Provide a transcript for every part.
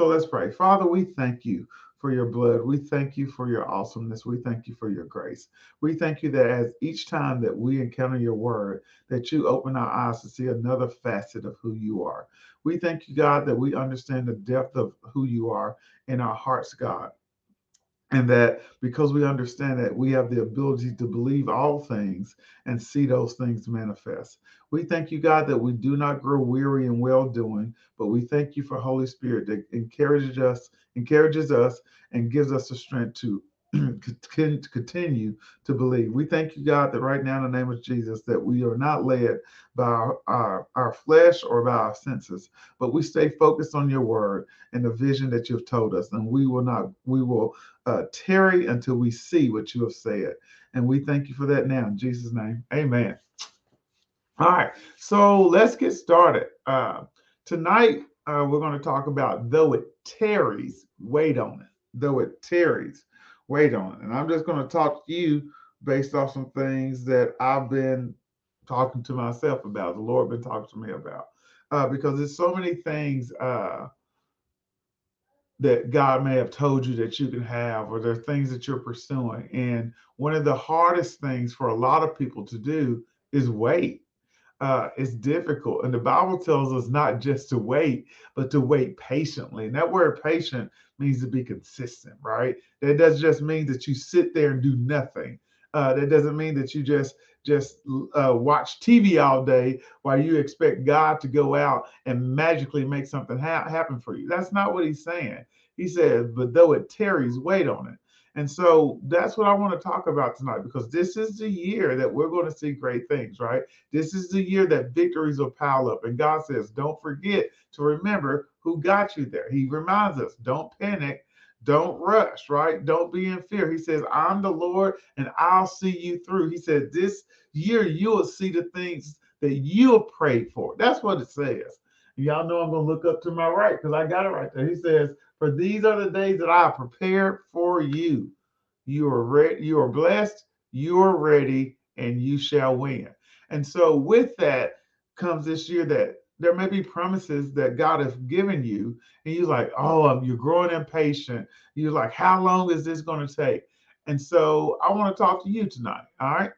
So let's pray. Father, we thank you for your blood. We thank you for your awesomeness. We thank you for your grace. We thank you that as each time that we encounter your word, that you open our eyes to see another facet of who you are. We thank you, God, that we understand the depth of who you are in our hearts, God and that because we understand that we have the ability to believe all things and see those things manifest. We thank you, God, that we do not grow weary in well doing, but we thank you for Holy Spirit that encourages us, encourages us, and gives us the strength to continue to believe. We thank you, God, that right now in the name of Jesus, that we are not led by our, our, our, flesh or by our senses, but we stay focused on your word and the vision that you've told us. And we will not, we will uh, tarry until we see what you have said. And we thank you for that now in Jesus' name. Amen. All right, so let's get started. Uh, tonight, uh, we're going to talk about though it tarries, wait on it. Though it tarries wait on it. And I'm just going to talk to you based off some things that I've been talking to myself about, the Lord been talking to me about. Uh, because there's so many things uh, that God may have told you that you can have, or there are things that you're pursuing. And one of the hardest things for a lot of people to do is wait uh, it's difficult. And the Bible tells us not just to wait, but to wait patiently. And that word patient means to be consistent, right? That doesn't just mean that you sit there and do nothing. Uh, that doesn't mean that you just just uh, watch TV all day while you expect God to go out and magically make something ha- happen for you. That's not what he's saying. He says, but though it tarries, wait on it. And so that's what I want to talk about tonight because this is the year that we're going to see great things, right? This is the year that victories will pile up. And God says, don't forget to remember who got you there. He reminds us, don't panic, don't rush, right? Don't be in fear. He says, I'm the Lord and I'll see you through. He said, this year you'll see the things that you prayed for. That's what it says. Y'all know I'm going to look up to my right because I got it right there. He says, for these are the days that I prepared for you. You are ready, you are blessed, you are ready, and you shall win. And so with that comes this year that there may be promises that God has given you, and you're like, oh, um, you're growing impatient. You're like, how long is this going to take? And so I want to talk to you tonight. All right.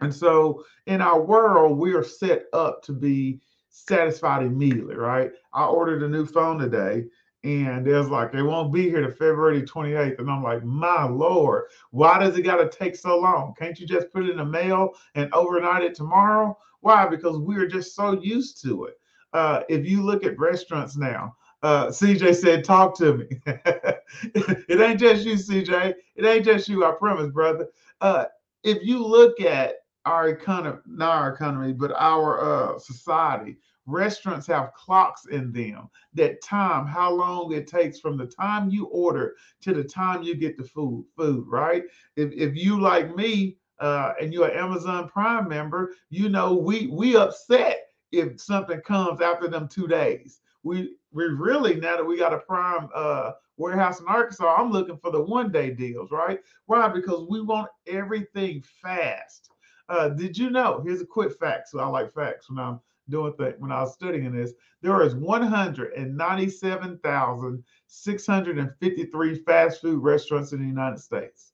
And so in our world, we are set up to be satisfied immediately, right? I ordered a new phone today and there's like it won't be here to February 28th. And I'm like, my lord, why does it got to take so long? Can't you just put it in the mail and overnight it tomorrow? Why? Because we're just so used to it. Uh, if you look at restaurants now, uh, CJ said, talk to me. it ain't just you, CJ. It ain't just you, I promise, brother. Uh, if you look at our economy, not our economy, but our uh, society, Restaurants have clocks in them that time how long it takes from the time you order to the time you get the food. Food, right? If if you like me uh, and you're an Amazon Prime member, you know we we upset if something comes after them two days. We we really now that we got a Prime uh, warehouse in Arkansas, I'm looking for the one day deals, right? Why? Because we want everything fast. Uh, did you know? Here's a quick fact. So I like facts when I'm doing thing when I was studying this, there is 197,653 fast food restaurants in the United States.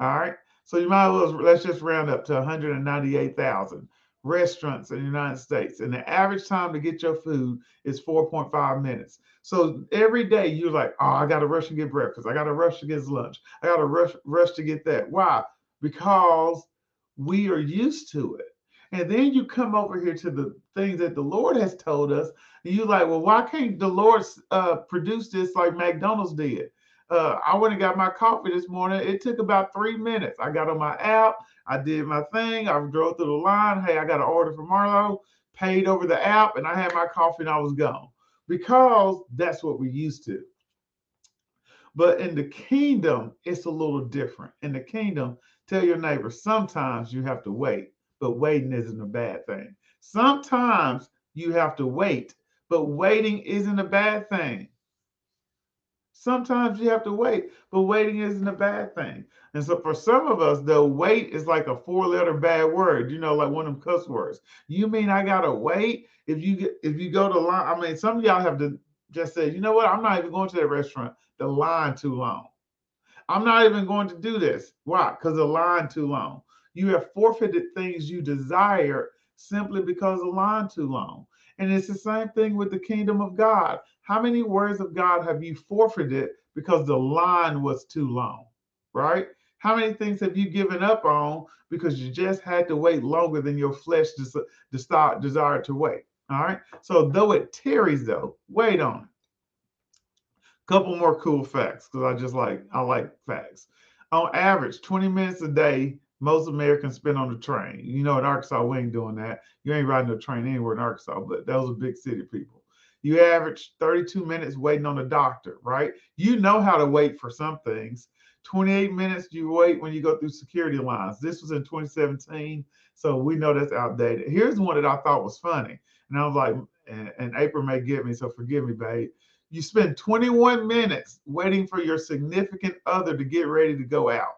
All right. So you might as well let's just round up to 198,000 restaurants in the United States. And the average time to get your food is 4.5 minutes. So every day you're like, oh, I got to rush and get breakfast. I got to rush to get lunch. I got to rush, rush to get that. Why? Because we are used to it. And then you come over here to the things that the Lord has told us, and you're like, well, why can't the Lord uh, produce this like McDonald's did? Uh, I went and got my coffee this morning. It took about three minutes. I got on my app, I did my thing, I drove through the line. Hey, I got an order from Marlo, paid over the app, and I had my coffee and I was gone because that's what we're used to. But in the kingdom, it's a little different. In the kingdom, tell your neighbor, sometimes you have to wait but waiting isn't a bad thing. Sometimes you have to wait, but waiting isn't a bad thing. Sometimes you have to wait, but waiting isn't a bad thing. And so for some of us, though, wait is like a four-letter bad word, you know, like one of them cuss words. You mean I gotta wait? If you get if you go to line, I mean, some of y'all have to just say, you know what? I'm not even going to that restaurant. The line too long. I'm not even going to do this. Why? Because the line too long. You have forfeited things you desire simply because the line too long. And it's the same thing with the kingdom of God. How many words of God have you forfeited because the line was too long? Right? How many things have you given up on because you just had to wait longer than your flesh start desired to wait? All right. So though it tarries, though, wait on it. Couple more cool facts because I just like I like facts. On average, 20 minutes a day, most Americans spend on the train. You know, in Arkansas, we ain't doing that. You ain't riding a train anywhere in Arkansas, but those are big city people. You average 32 minutes waiting on a doctor, right? You know how to wait for some things. 28 minutes you wait when you go through security lines. This was in 2017, so we know that's outdated. Here's one that I thought was funny, and I was like, and, and April may get me, so forgive me, babe. You spend 21 minutes waiting for your significant other to get ready to go out.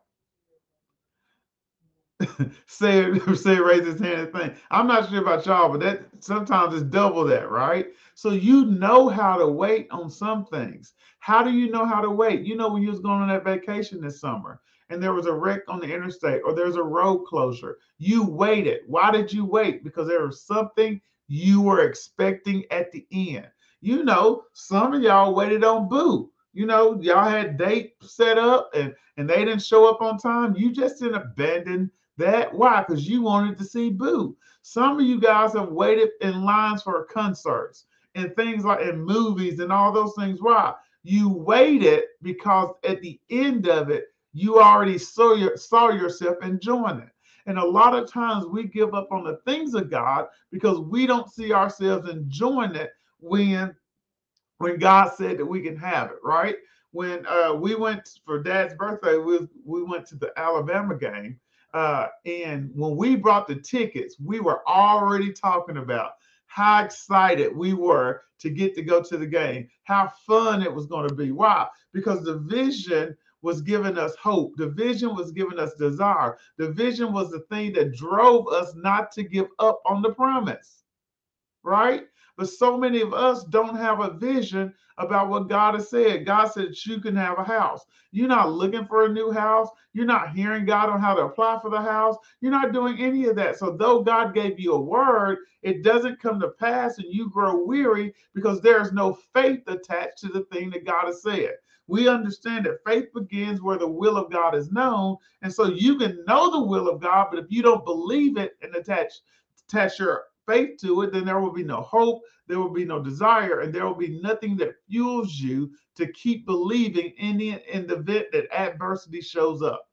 say say raise his hand and thing. I'm not sure about y'all, but that sometimes it's double that, right? So you know how to wait on some things. How do you know how to wait? You know when you was going on that vacation this summer and there was a wreck on the interstate or there's a road closure. You waited. Why did you wait? Because there was something you were expecting at the end. You know, some of y'all waited on Boo. You know, y'all had date set up and and they didn't show up on time. You just didn't abandon that. Why? Because you wanted to see Boo. Some of you guys have waited in lines for concerts and things like in movies and all those things. Why? You waited because at the end of it, you already saw your saw yourself enjoying it. And a lot of times we give up on the things of God because we don't see ourselves enjoying it when when God said that we can have it, right? When uh, we went for Dad's birthday, we we went to the Alabama game, uh, and when we brought the tickets, we were already talking about how excited we were to get to go to the game, how fun it was going to be. Why? Because the vision was giving us hope. The vision was giving us desire. The vision was the thing that drove us not to give up on the promise. Right? But so many of us don't have a vision about what God has said. God said you can have a house. You're not looking for a new house. You're not hearing God on how to apply for the house. You're not doing any of that. So, though God gave you a word, it doesn't come to pass and you grow weary because there's no faith attached to the thing that God has said. We understand that faith begins where the will of God is known. And so you can know the will of God, but if you don't believe it and attach, attach your faith to it, then there will be no hope, there will be no desire, and there will be nothing that fuels you to keep believing in the, in the event that adversity shows up.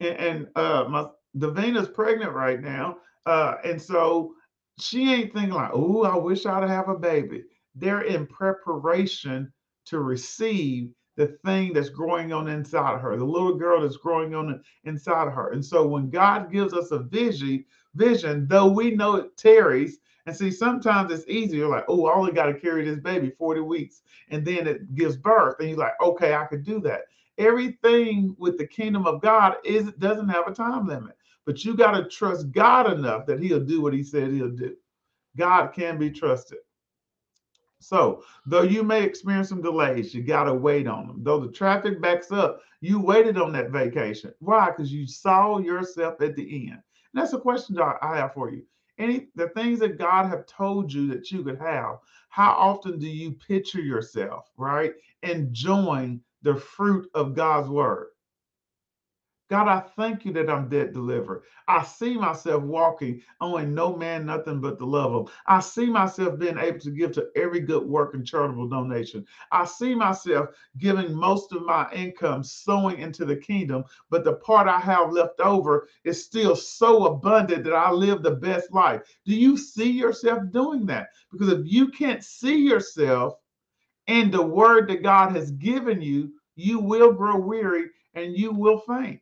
And, and uh, my Davina's pregnant right now, uh, and so she ain't thinking like, "Oh, I wish I'd have a baby." They're in preparation to receive the thing that's growing on inside of her, the little girl that's growing on inside of her. And so when God gives us a vision, vision, though we know it tarries, and see, sometimes it's easier, like, oh, I only got to carry this baby 40 weeks, and then it gives birth. And you're like, okay, I could do that. Everything with the kingdom of God is doesn't have a time limit. But you got to trust God enough that He'll do what He said He'll do. God can be trusted. So, though you may experience some delays, you got to wait on them. Though the traffic backs up, you waited on that vacation. Why? Because you saw yourself at the end. And that's a question I have for you. Any the things that God have told you that you could have, how often do you picture yourself, right? Enjoying the fruit of God's word. God, I thank you that I'm dead delivered. I see myself walking, owing no man nothing but the love of. I see myself being able to give to every good work and charitable donation. I see myself giving most of my income sowing into the kingdom, but the part I have left over is still so abundant that I live the best life. Do you see yourself doing that? Because if you can't see yourself in the word that God has given you, you will grow weary and you will faint.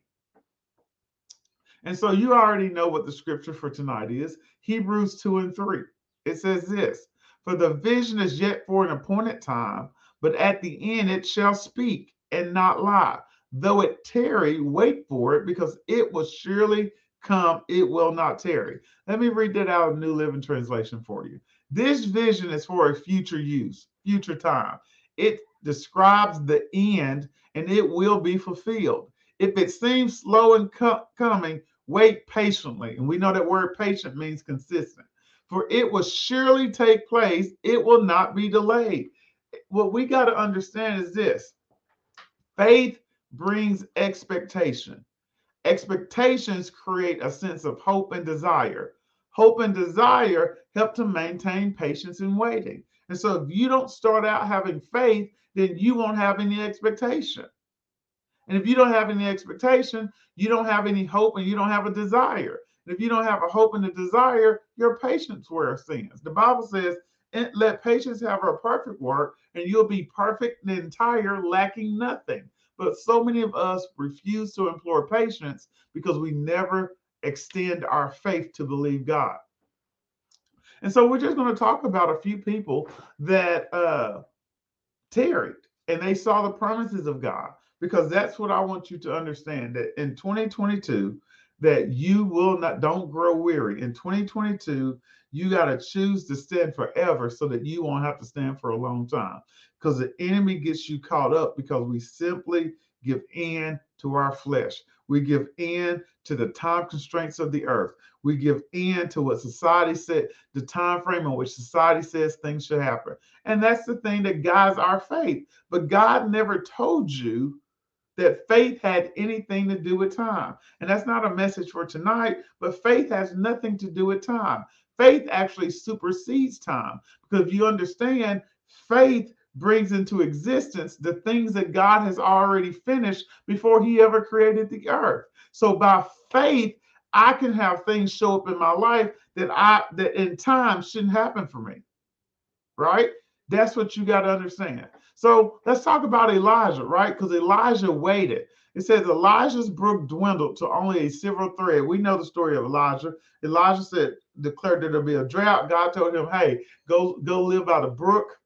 And so you already know what the scripture for tonight is Hebrews 2 and 3. It says this For the vision is yet for an appointed time, but at the end it shall speak and not lie. Though it tarry, wait for it, because it will surely come, it will not tarry. Let me read that out of New Living Translation for you. This vision is for a future use, future time. It describes the end and it will be fulfilled. If it seems slow in co- coming, wait patiently. And we know that word patient means consistent. For it will surely take place, it will not be delayed. What we got to understand is this faith brings expectation. Expectations create a sense of hope and desire. Hope and desire help to maintain patience and waiting. And so if you don't start out having faith, then you won't have any expectation. And if you don't have any expectation, you don't have any hope and you don't have a desire. And if you don't have a hope and a desire, your patience wears things. The Bible says, let patience have her perfect work, and you'll be perfect and entire, lacking nothing. But so many of us refuse to implore patience because we never extend our faith to believe God. And so we're just going to talk about a few people that uh, tarried and they saw the promises of God because that's what I want you to understand that in 2022 that you will not don't grow weary. In 2022, you got to choose to stand forever so that you won't have to stand for a long time because the enemy gets you caught up because we simply give in to our flesh. We give in to the time constraints of the earth. We give in to what society said, the time frame in which society says things should happen. And that's the thing that guides our faith. But God never told you that faith had anything to do with time. And that's not a message for tonight, but faith has nothing to do with time. Faith actually supersedes time because if you understand, faith brings into existence the things that God has already finished before he ever created the earth. So by faith, I can have things show up in my life that I that in time shouldn't happen for me. Right? That's what you got to understand. So let's talk about Elijah, right? Because Elijah waited. It says Elijah's brook dwindled to only a silver thread. We know the story of Elijah. Elijah said, declared that there'll be a drought. God told him, hey, go, go live by the brook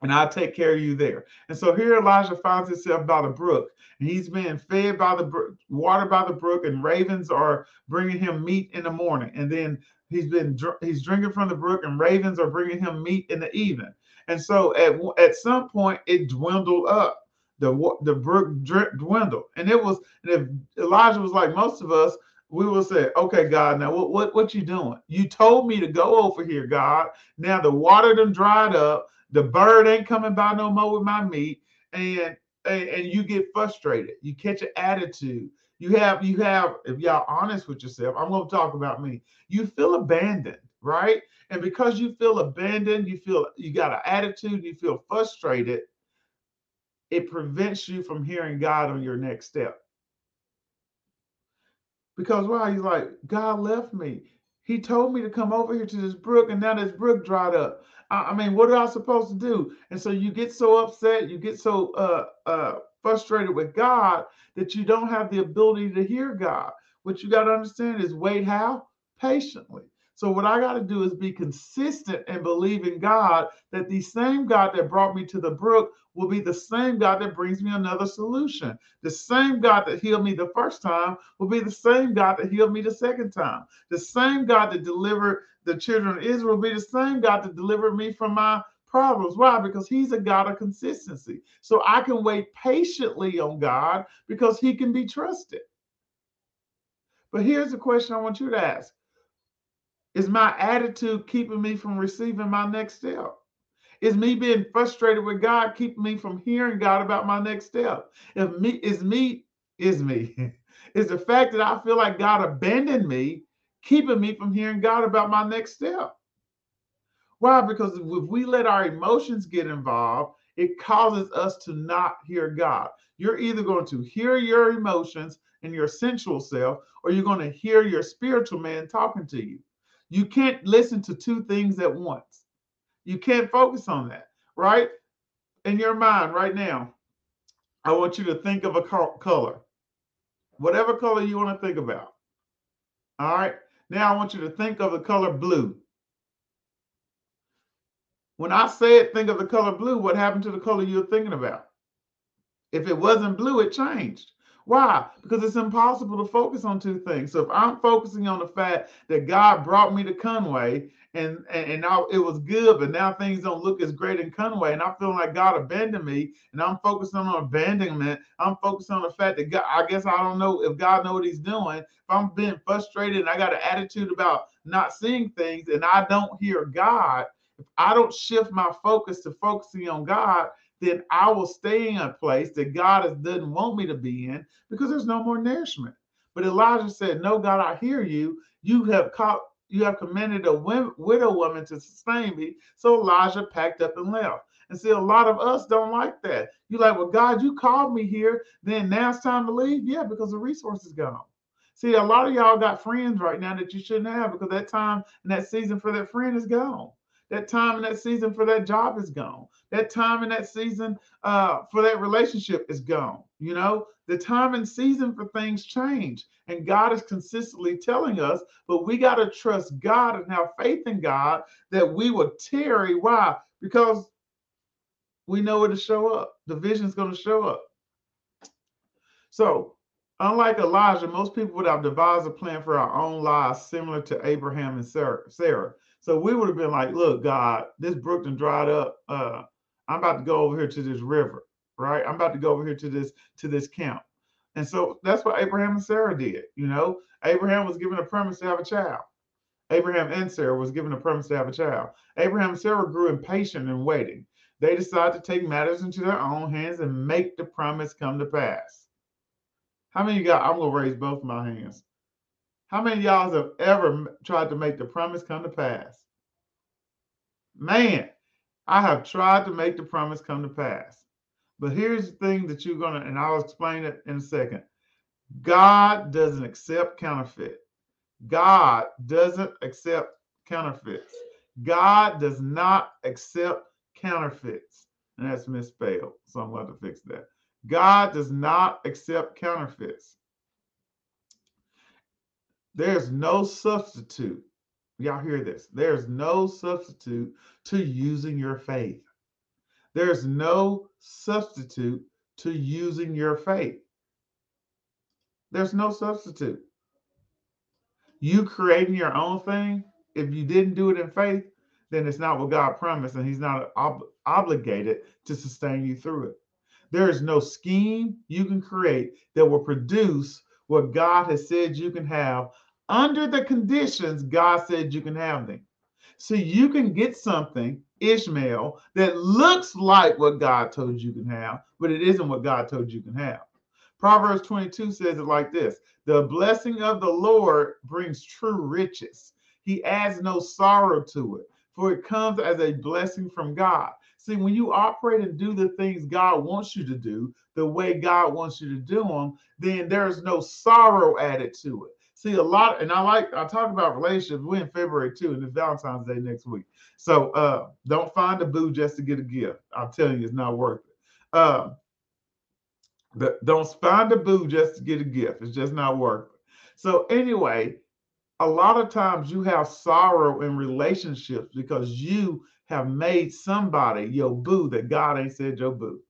and I'll take care of you there. And so here Elijah finds himself by the brook, and he's being fed by the brook, water by the brook, and ravens are bringing him meat in the morning. And then he's been he's drinking from the brook, and ravens are bringing him meat in the evening. And so at at some point it dwindled up. The the brook dwindled, and it was. And if Elijah was like most of us, we will say, okay, God, now what, what what you doing? You told me to go over here, God. Now the water done dried up the bird ain't coming by no more with my meat, and and, and you get frustrated. You catch an attitude. You have you have if y'all honest with yourself. I'm going to talk about me. You feel abandoned, right? And because you feel abandoned, you feel you got an attitude. You feel frustrated. It prevents you from hearing God on your next step. Because why? He's like, God left me. He told me to come over here to this brook, and now this brook dried up. I, I mean, what am I supposed to do? And so you get so upset, you get so uh, uh, frustrated with God that you don't have the ability to hear God. What you got to understand is wait how? Patiently. So what I got to do is be consistent and believe in God that the same God that brought me to the brook will be the same God that brings me another solution. The same God that healed me the first time will be the same God that healed me the second time. The same God that delivered the children of Israel will be the same God that delivered me from my problems. Why? Because he's a God of consistency. So I can wait patiently on God because he can be trusted. But here's the question I want you to ask is my attitude keeping me from receiving my next step? Is me being frustrated with God keeping me from hearing God about my next step? If me is me is me is the fact that I feel like God abandoned me keeping me from hearing God about my next step. Why? Because if we let our emotions get involved, it causes us to not hear God. You're either going to hear your emotions and your sensual self, or you're going to hear your spiritual man talking to you. You can't listen to two things at once. You can't focus on that, right? In your mind right now, I want you to think of a color, whatever color you want to think about. All right. Now I want you to think of the color blue. When I say it, think of the color blue. What happened to the color you're thinking about? If it wasn't blue, it changed. Why? Because it's impossible to focus on two things. So if I'm focusing on the fact that God brought me to Conway and and, and now it was good, but now things don't look as great in Conway, and I'm feeling like God abandoned me, and I'm focused on abandonment. I'm focused on the fact that God, I guess I don't know if God know what He's doing. If I'm being frustrated and I got an attitude about not seeing things, and I don't hear God, if I don't shift my focus to focusing on God, then I will stay in a place that God doesn't want me to be in because there's no more nourishment. But Elijah said, No, God, I hear you. You have caught, you have commanded a widow woman to sustain me. So Elijah packed up and left. And see, a lot of us don't like that. You're like, well, God, you called me here. Then now it's time to leave. Yeah, because the resource is gone. See, a lot of y'all got friends right now that you shouldn't have because that time and that season for that friend is gone. That time and that season for that job is gone. That time and that season uh, for that relationship is gone. You know, the time and season for things change. And God is consistently telling us, but we got to trust God and have faith in God that we will tarry. Why? Because we know it'll show up. The vision is going to show up. So, unlike Elijah, most people would have devised a plan for our own lives similar to Abraham and Sarah. So we would have been like, look, God, this brook done dried up. Uh, I'm about to go over here to this river, right? I'm about to go over here to this to this camp. And so that's what Abraham and Sarah did. You know, Abraham was given a promise to have a child. Abraham and Sarah was given a promise to have a child. Abraham and Sarah grew impatient and waiting. They decided to take matters into their own hands and make the promise come to pass. How many you got? I'm gonna raise both my hands. How many y'all have ever tried to make the promise come to pass? Man, I have tried to make the promise come to pass. But here's the thing that you're going to, and I'll explain it in a second. God doesn't accept counterfeit. God doesn't accept counterfeits. God does not accept counterfeits. And that's misspelled. So I'm going to fix that. God does not accept counterfeits. There's no substitute. Y'all hear this? There's no substitute to using your faith. There's no substitute to using your faith. There's no substitute. You creating your own thing, if you didn't do it in faith, then it's not what God promised, and He's not ob- obligated to sustain you through it. There is no scheme you can create that will produce what God has said you can have under the conditions God said you can have them. So you can get something, Ishmael, that looks like what God told you can have, but it isn't what God told you can have. Proverbs 22 says it like this The blessing of the Lord brings true riches. He adds no sorrow to it, for it comes as a blessing from God. See, when you operate and do the things God wants you to do, the way God wants you to do them, then there's no sorrow added to it. See a lot, and I like I talk about relationships. We're in February too, and it's Valentine's Day next week. So uh, don't find a boo just to get a gift. I'm telling you, it's not worth it. Uh, don't find a boo just to get a gift. It's just not worth it. So anyway, a lot of times you have sorrow in relationships because you have made somebody your boo that God ain't said your boo.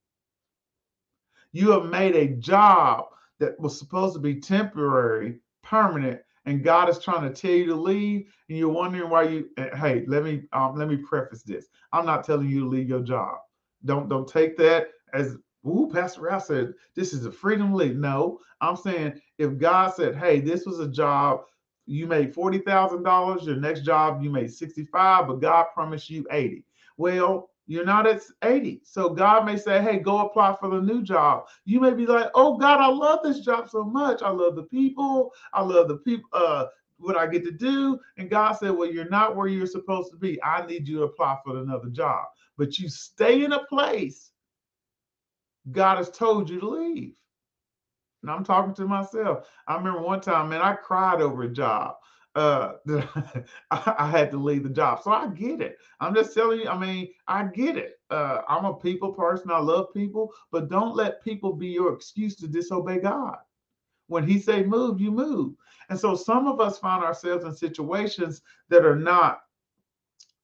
You have made a job that was supposed to be temporary permanent and God is trying to tell you to leave, and you're wondering why you. Eh, hey, let me um, let me preface this. I'm not telling you to leave your job. Don't don't take that as ooh, Pastor Ralph said this is a freedom leave. No, I'm saying if God said, hey, this was a job you made forty thousand dollars, your next job you made sixty five, but God promised you eighty. Well, you're not at 80. So God may say, hey, go apply for the new job. You may be like, oh God, I love this job so much. I love the people. I love the people, uh, what I get to do. And God said, well, you're not where you're supposed to be. I need you to apply for another job. But you stay in a place God has told you to leave. And I'm talking to myself. I remember one time, man, I cried over a job uh I, had to leave the job. So I get it. I'm just telling you, I mean, I get it. Uh I'm a people person. I love people, but don't let people be your excuse to disobey God. When he say move, you move. And so some of us find ourselves in situations that are not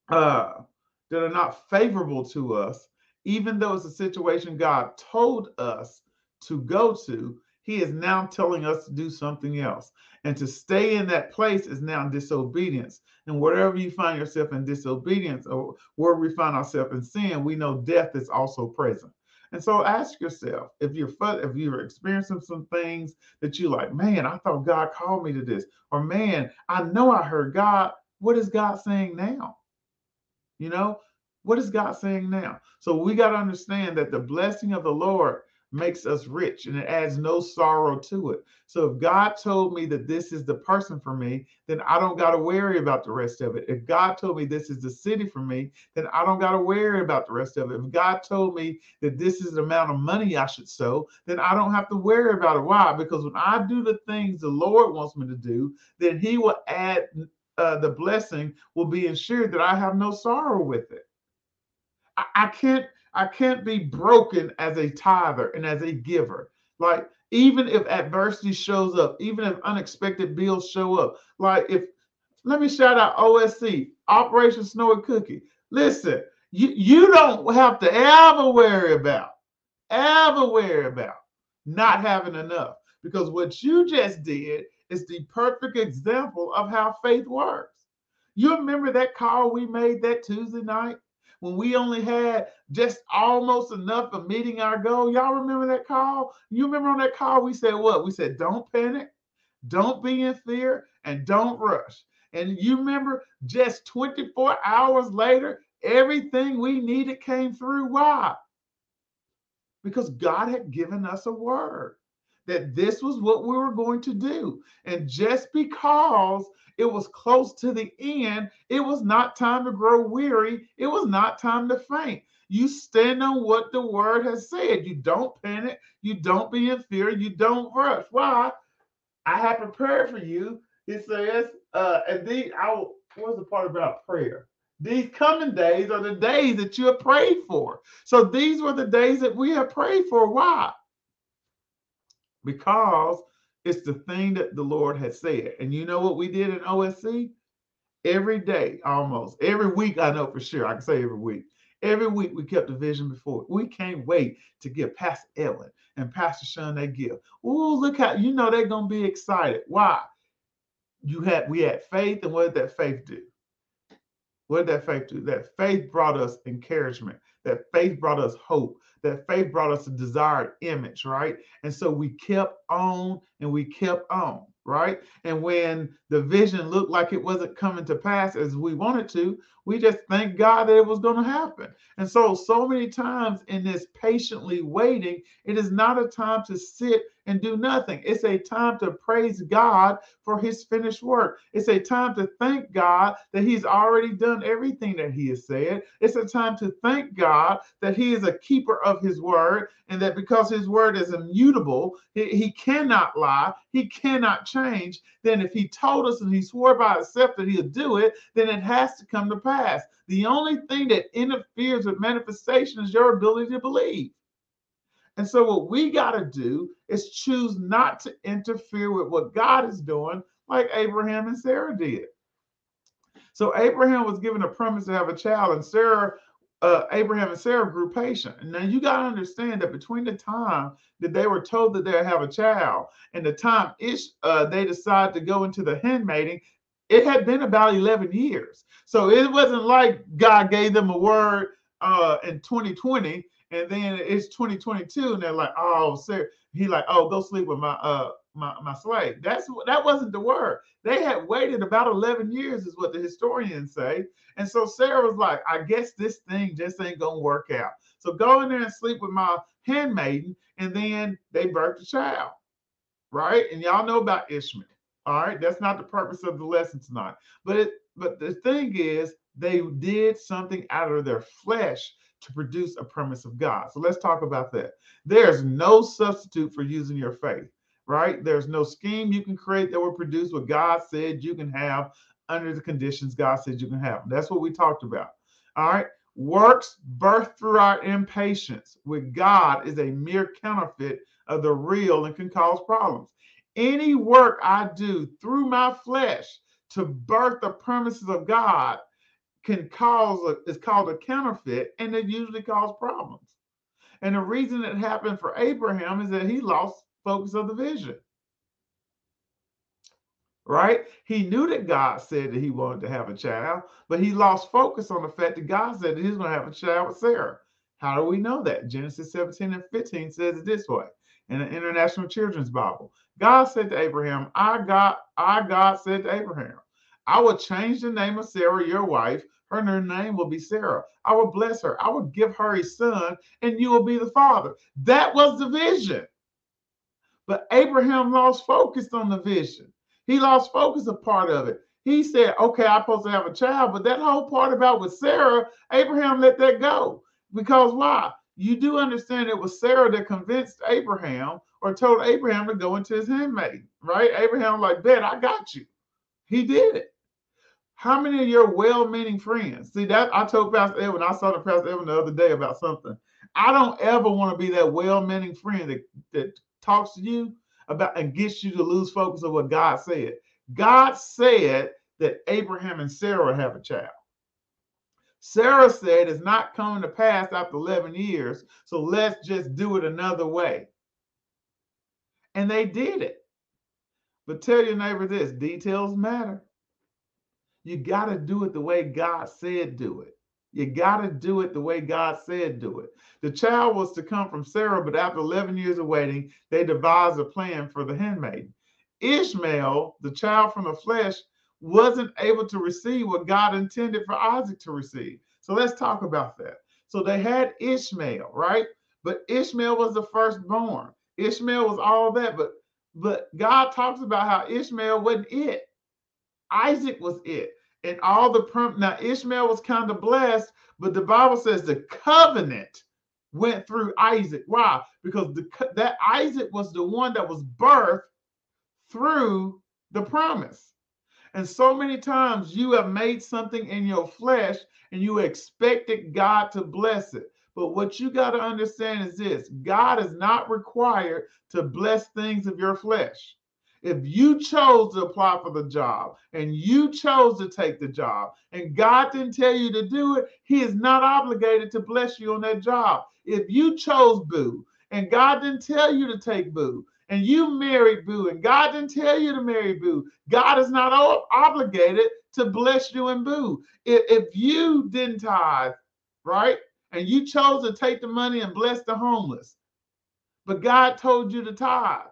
uh that are not favorable to us, even though it's a situation God told us to go to, he is now telling us to do something else. And to stay in that place is now disobedience. And wherever you find yourself in disobedience or where we find ourselves in sin, we know death is also present. And so ask yourself if you're if you're experiencing some things that you like, man, I thought God called me to this, or man, I know I heard God. What is God saying now? You know, what is God saying now? So we got to understand that the blessing of the Lord makes us rich and it adds no sorrow to it. So if God told me that this is the person for me, then I don't got to worry about the rest of it. If God told me this is the city for me, then I don't got to worry about the rest of it. If God told me that this is the amount of money I should sow, then I don't have to worry about it. Why? Because when I do the things the Lord wants me to do, then He will add uh, the blessing, will be ensured that I have no sorrow with it. I, I can't I can't be broken as a tither and as a giver. Like, even if adversity shows up, even if unexpected bills show up, like if let me shout out OSC, Operation Snowy Cookie. Listen, you, you don't have to ever worry about, ever worry about not having enough. Because what you just did is the perfect example of how faith works. You remember that call we made that Tuesday night? When we only had just almost enough of meeting our goal. Y'all remember that call? You remember on that call, we said what? We said, don't panic, don't be in fear, and don't rush. And you remember just 24 hours later, everything we needed came through. Why? Because God had given us a word that this was what we were going to do. And just because it was close to the end. It was not time to grow weary. It was not time to faint. You stand on what the word has said. You don't panic. You don't be in fear. You don't rush. Why? I have prepared for you. he says, uh, and these, I will, what's the part about prayer? These coming days are the days that you have prayed for. So these were the days that we have prayed for. Why? Because it's the thing that the Lord has said. And you know what we did in OSC? Every day, almost every week, I know for sure. I can say every week. Every week we kept the vision before. We can't wait to give Pastor Ellen and Pastor Sean that gift. Oh, look how you know they're gonna be excited. Why? You had we had faith, and what did that faith do? What did that faith do? That faith brought us encouragement. That faith brought us hope that faith brought us a desired image, right? And so we kept on and we kept on, right? And when the vision looked like it wasn't coming to pass as we wanted to, we just thank God that it was going to happen. And so, so many times in this patiently waiting, it is not a time to sit and do nothing. It's a time to praise God for his finished work. It's a time to thank God that he's already done everything that he has said. It's a time to thank God that he is a keeper of his word and that because his word is immutable, he, he cannot lie, he cannot change. Then if he told us and he swore by himself that he'll do it, then it has to come to pass. The only thing that interferes with manifestation is your ability to believe. And so, what we got to do is choose not to interfere with what God is doing, like Abraham and Sarah did. So, Abraham was given a promise to have a child, and Sarah, uh, Abraham and Sarah grew patient. Now you got to understand that between the time that they were told that they'd have a child and the time ish, uh, they decide to go into the handmaiding, it had been about 11 years. So, it wasn't like God gave them a word uh, in 2020 and then it's 2022 and they're like oh sir. He like oh go sleep with my uh my, my slave. That's that wasn't the word. They had waited about 11 years is what the historians say. And so sarah was like i guess this thing just ain't gonna work out. So go in there and sleep with my handmaiden and then they birthed a child right? And y'all know about ishmael all right that's not the purpose of the lesson tonight but it but the thing is they did something out of their flesh to produce a promise of God. So let's talk about that. There's no substitute for using your faith, right? There's no scheme you can create that will produce what God said you can have under the conditions God said you can have. That's what we talked about. All right. Works birthed through our impatience with God is a mere counterfeit of the real and can cause problems. Any work I do through my flesh to birth the promises of God can cause a, it's called a counterfeit and it usually cause problems. And the reason it happened for Abraham is that he lost focus of the vision. Right? He knew that God said that he wanted to have a child, but he lost focus on the fact that God said that he's going to have a child with Sarah. How do we know that? Genesis 17 and 15 says it this way in the International Children's Bible. God said to Abraham, I God, I God said to Abraham, I will change the name of Sarah, your wife. Her name will be Sarah. I will bless her. I will give her a son, and you will be the father. That was the vision. But Abraham lost focus on the vision. He lost focus of part of it. He said, okay, I'm supposed to have a child, but that whole part about with Sarah, Abraham let that go. Because why? You do understand it was Sarah that convinced Abraham or told Abraham to go into his handmaid, right? Abraham, like, bet I got you. He did it. How many of your well-meaning friends? See that I told Pastor Edwin, I saw the Pastor Edwin the other day about something. I don't ever want to be that well-meaning friend that, that talks to you about and gets you to lose focus of what God said. God said that Abraham and Sarah have a child. Sarah said it's not coming to pass after 11 years, so let's just do it another way. And they did it. But tell your neighbor this details matter. You got to do it the way God said do it. You got to do it the way God said do it. The child was to come from Sarah, but after 11 years of waiting, they devised a plan for the handmaiden. Ishmael, the child from the flesh, wasn't able to receive what God intended for Isaac to receive. So let's talk about that. So they had Ishmael, right? But Ishmael was the firstborn. Ishmael was all that, but but God talks about how Ishmael wasn't it. Isaac was it. And all the prom- now Ishmael was kind of blessed, but the Bible says the covenant went through Isaac. Why? Because the that Isaac was the one that was birthed through the promise. And so many times you have made something in your flesh and you expected God to bless it. But what you got to understand is this God is not required to bless things of your flesh. If you chose to apply for the job and you chose to take the job and God didn't tell you to do it, He is not obligated to bless you on that job. If you chose Boo and God didn't tell you to take Boo and you married Boo and God didn't tell you to marry Boo, God is not obligated to bless you and Boo. If, if you didn't tithe, right, and you chose to take the money and bless the homeless, but God told you to tithe,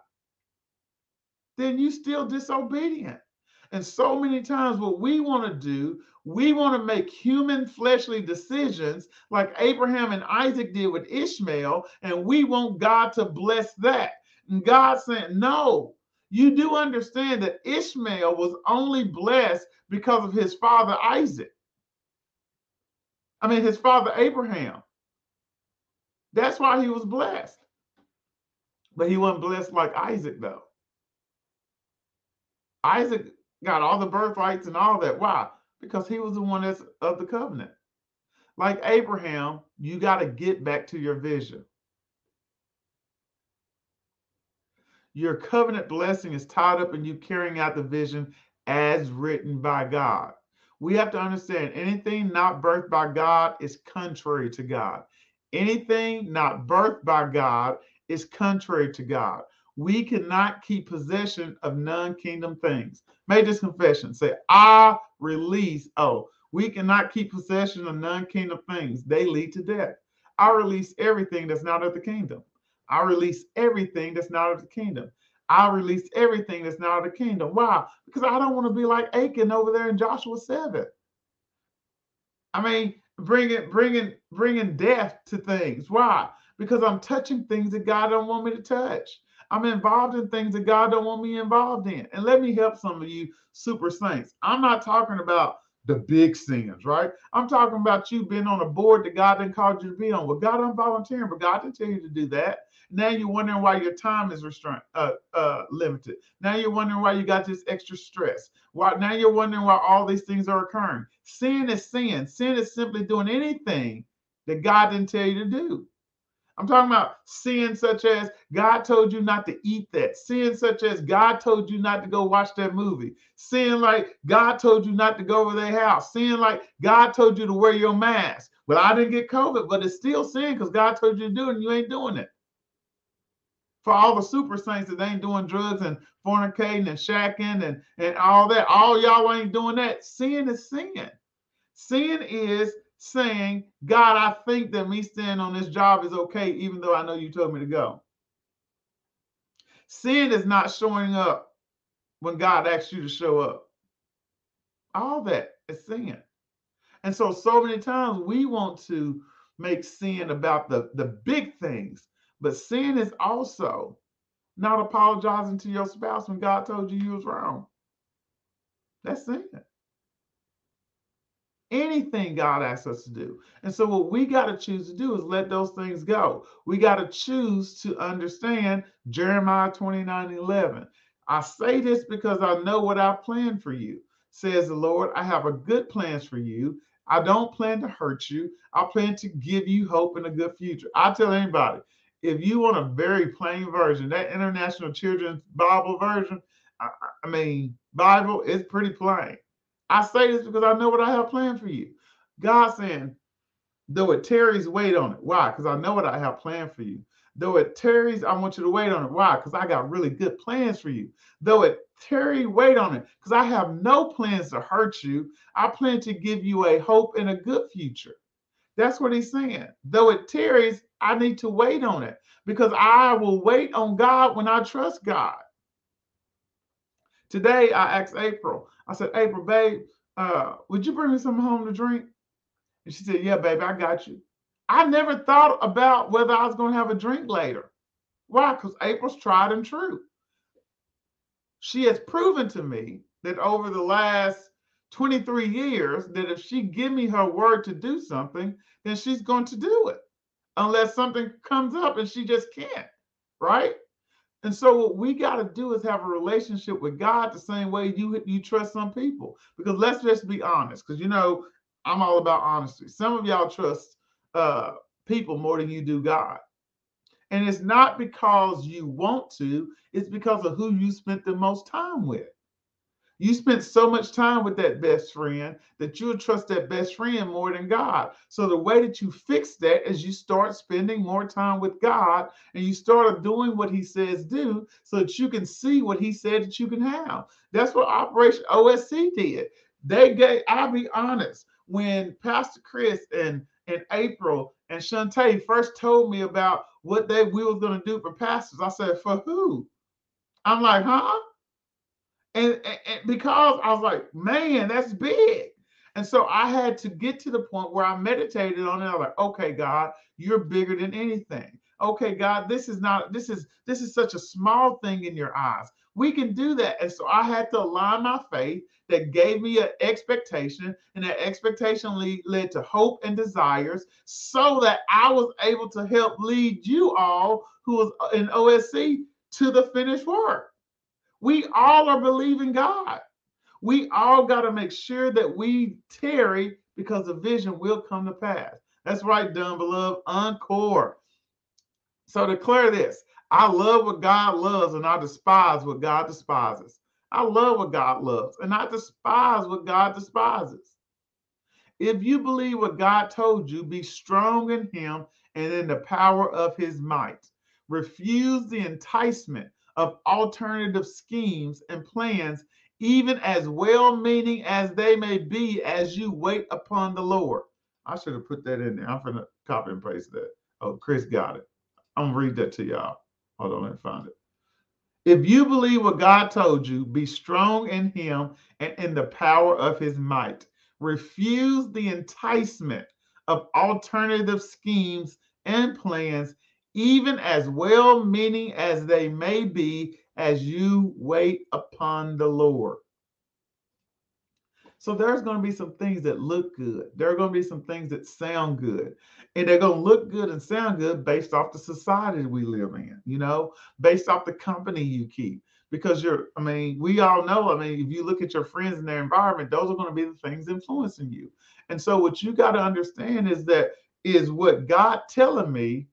then you still disobedient. And so many times, what we want to do, we want to make human fleshly decisions like Abraham and Isaac did with Ishmael, and we want God to bless that. And God said, No, you do understand that Ishmael was only blessed because of his father Isaac. I mean, his father Abraham. That's why he was blessed. But he wasn't blessed like Isaac, though. Isaac got all the birthrights and all that. Why? Because he was the one that's of the covenant. Like Abraham, you got to get back to your vision. Your covenant blessing is tied up in you carrying out the vision as written by God. We have to understand anything not birthed by God is contrary to God. Anything not birthed by God is contrary to God. We cannot keep possession of non kingdom things. Make this confession. Say, I release. Oh, we cannot keep possession of non kingdom things. They lead to death. I release everything that's not of the kingdom. I release everything that's not of the kingdom. I release everything that's not of the kingdom. Why? Because I don't want to be like Achan over there in Joshua 7. I mean, bringing, bringing, bringing death to things. Why? Because I'm touching things that God don't want me to touch. I'm involved in things that God don't want me involved in. And let me help some of you super saints. I'm not talking about the big sins, right? I'm talking about you being on a board that God didn't call you to be on. Well, God, I'm volunteering, but God didn't tell you to do that. Now you're wondering why your time is restrained, uh, uh, limited. Now you're wondering why you got this extra stress. Why now you're wondering why all these things are occurring. Sin is sin. Sin is simply doing anything that God didn't tell you to do. I'm talking about sin such as God told you not to eat that. Sin such as God told you not to go watch that movie. Sin like God told you not to go over their house. Sin like God told you to wear your mask. Well, I didn't get COVID, but it's still sin because God told you to do it and you ain't doing it. For all the super saints that ain't doing drugs and fornicating and shacking and, and all that, all y'all ain't doing that. Sin is sin. Sin is saying, God, I think that me staying on this job is okay, even though I know you told me to go. Sin is not showing up when God asks you to show up. All that is sin. And so, so many times we want to make sin about the, the big things, but sin is also not apologizing to your spouse when God told you you was wrong. That's sin. Anything God asks us to do. And so, what we got to choose to do is let those things go. We got to choose to understand Jeremiah 29 11. I say this because I know what I plan for you, says the Lord. I have a good plans for you. I don't plan to hurt you. I plan to give you hope and a good future. I tell anybody, if you want a very plain version, that International Children's Bible version, I, I mean, Bible is pretty plain. I say this because I know what I have planned for you. God saying, though it tarries, wait on it. Why? Because I know what I have planned for you. Though it tarries, I want you to wait on it. Why? Because I got really good plans for you. Though it tarry, wait on it. Because I have no plans to hurt you. I plan to give you a hope and a good future. That's what he's saying. Though it tarries, I need to wait on it because I will wait on God when I trust God. Today, I asked April, I said, April, babe, uh, would you bring me some home to drink? And she said, Yeah, baby, I got you. I never thought about whether I was going to have a drink later. Why? Because April's tried and true. She has proven to me that over the last 23 years that if she give me her word to do something, then she's going to do it unless something comes up and she just can't, right? And so what we got to do is have a relationship with God the same way you you trust some people. Because let's just be honest, because you know I'm all about honesty. Some of y'all trust uh, people more than you do God, and it's not because you want to; it's because of who you spent the most time with. You spent so much time with that best friend that you'll trust that best friend more than God. So the way that you fix that is you start spending more time with God and you start doing what he says do so that you can see what he said that you can have. That's what Operation OSC did. They gave, I'll be honest, when Pastor Chris and, and April and Shantae first told me about what they we going to do for pastors, I said, for who? I'm like, huh? And, and, because I was like, man, that's big. And so I had to get to the point where I meditated on it. I was like, okay, God, you're bigger than anything. Okay, God, this is not, this is, this is such a small thing in your eyes. We can do that. And so I had to align my faith that gave me an expectation, and that expectation lead, led to hope and desires so that I was able to help lead you all who was uh, in OSC to the finished work. We all are believing God. We all got to make sure that we tarry because the vision will come to pass. That's right, done beloved. Encore. So declare this I love what God loves and I despise what God despises. I love what God loves and I despise what God despises. If you believe what God told you, be strong in Him and in the power of His might. Refuse the enticement of alternative schemes and plans, even as well meaning as they may be, as you wait upon the Lord. I should have put that in there. I'm going to copy and paste that. Oh, Chris got it. I'm going to read that to y'all. Hold on, let me find it. If you believe what God told you, be strong in Him and in the power of His might. Refuse the enticement of alternative schemes and plans, even as well meaning as they may be, as you wait upon the Lord. So there's going to be some things that look good. There are going to be some things that sound good. And they're going to look good and sound good based off the society we live in, you know, based off the company you keep. Because you're, I mean, we all know, I mean, if you look at your friends and their environment, those are going to be the things influencing you. And so what you got to understand is that is what God telling me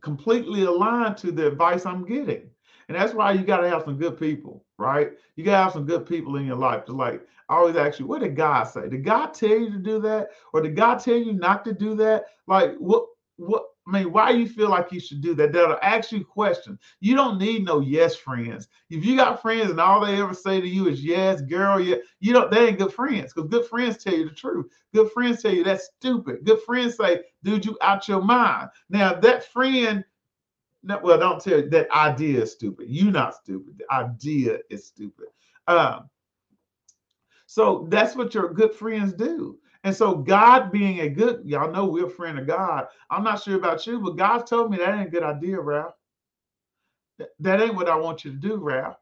completely aligned to the advice I'm getting. And that's why you got to have some good people, right? You got to have some good people in your life to like I always ask you, what did God say? Did God tell you to do that? Or did God tell you not to do that? Like what what I mean, why you feel like you should do that? That'll ask you questions. You don't need no yes friends. If you got friends and all they ever say to you is yes, girl, yeah, you don't. They ain't good friends because good friends tell you the truth. Good friends tell you that's stupid. Good friends say, dude, you out your mind. Now that friend, well, don't tell you that idea is stupid. You not stupid. The idea is stupid. Um, so that's what your good friends do. And so God being a good, y'all know we're a friend of God. I'm not sure about you, but God told me that ain't a good idea, Ralph. That ain't what I want you to do, Ralph.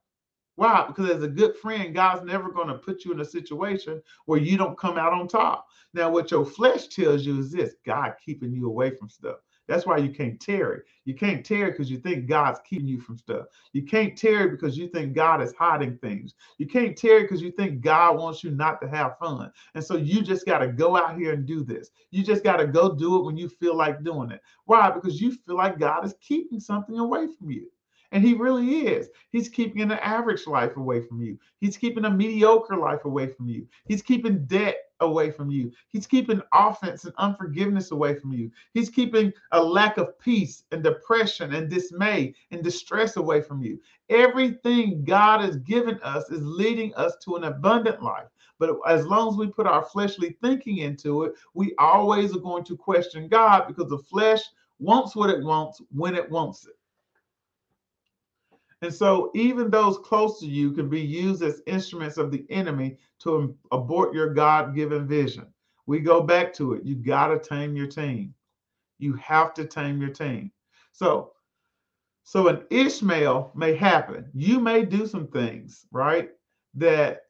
Why? Because as a good friend, God's never going to put you in a situation where you don't come out on top. Now, what your flesh tells you is this God keeping you away from stuff. That's why you can't tarry. You can't tarry because you think God's keeping you from stuff. You can't tarry because you think God is hiding things. You can't tarry because you think God wants you not to have fun. And so you just got to go out here and do this. You just got to go do it when you feel like doing it. Why? Because you feel like God is keeping something away from you. And he really is. He's keeping an average life away from you. He's keeping a mediocre life away from you. He's keeping debt away from you. He's keeping offense and unforgiveness away from you. He's keeping a lack of peace and depression and dismay and distress away from you. Everything God has given us is leading us to an abundant life. But as long as we put our fleshly thinking into it, we always are going to question God because the flesh wants what it wants when it wants it. And so, even those close to you can be used as instruments of the enemy to abort your God given vision. We go back to it. You got to tame your team. You have to tame your team. So, so an Ishmael may happen. You may do some things, right? That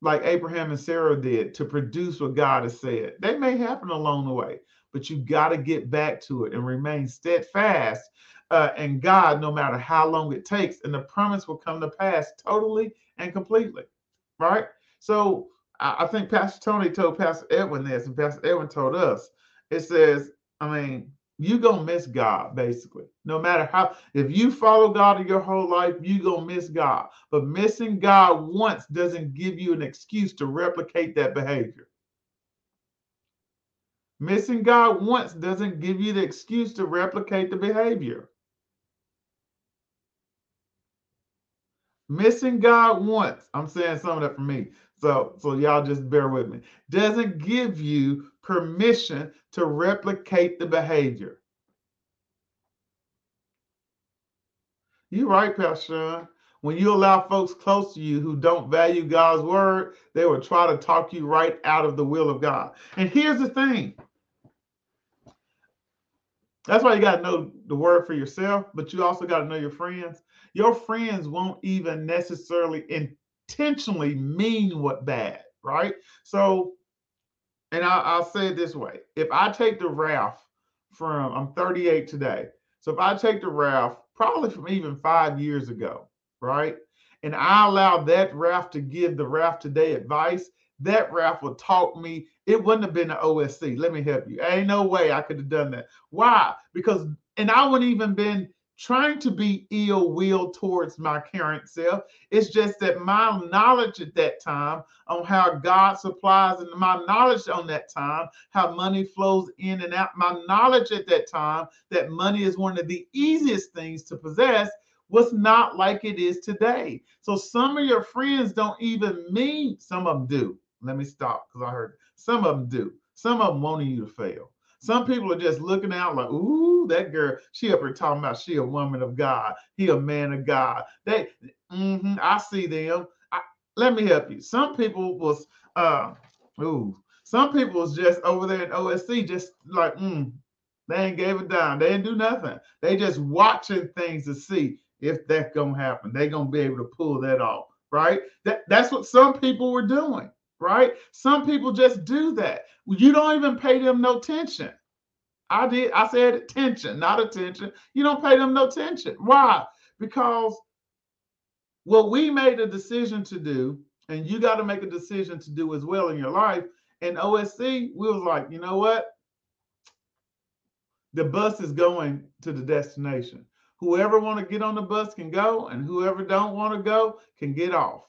like Abraham and Sarah did to produce what God has said. They may happen along the way, but you got to get back to it and remain steadfast uh, and God, no matter how long it takes, and the promise will come to pass totally and completely. Right? So I, I think Pastor Tony told Pastor Edwin this, and Pastor Edwin told us. It says, I mean, you gonna miss God basically. No matter how, if you follow God in your whole life, you gonna miss God. But missing God once doesn't give you an excuse to replicate that behavior. Missing God once doesn't give you the excuse to replicate the behavior. Missing God once, I'm saying some of that for me. So, so y'all just bear with me. Doesn't give you permission to replicate the behavior. You're right, Pastor. When you allow folks close to you who don't value God's word, they will try to talk you right out of the will of God. And here's the thing that's why you got to know the word for yourself, but you also got to know your friends. Your friends won't even necessarily intentionally mean what bad, right? So, and I'll, I'll say it this way if I take the Ralph from, I'm 38 today. So if I take the Ralph, probably from even five years ago, right? And I allow that Ralph to give the Ralph today advice, that Ralph will talk me. It wouldn't have been an OSC. Let me help you. Ain't no way I could have done that. Why? Because, and I wouldn't even been trying to be ill will towards my current self. It's just that my knowledge at that time on how God supplies and my knowledge on that time, how money flows in and out, my knowledge at that time that money is one of the easiest things to possess was not like it is today. So some of your friends don't even mean, some of them do. Let me stop because I heard some of them do. Some of them wanting you to fail. Some people are just looking out like, ooh, that girl, she up here talking about she a woman of God. He a man of God. They, mm-hmm, I see them. I, let me help you. Some people was, uh, ooh, some people was just over there in OSC, just like, mm, they ain't gave a dime. They didn't do nothing. They just watching things to see if that's gonna happen. They gonna be able to pull that off, right? That that's what some people were doing right? Some people just do that. You don't even pay them no attention. I did, I said attention, not attention. You don't pay them no attention. Why? Because what we made a decision to do, and you got to make a decision to do as well in your life. And OSC, we was like, you know what? The bus is going to the destination. Whoever want to get on the bus can go, and whoever don't want to go can get off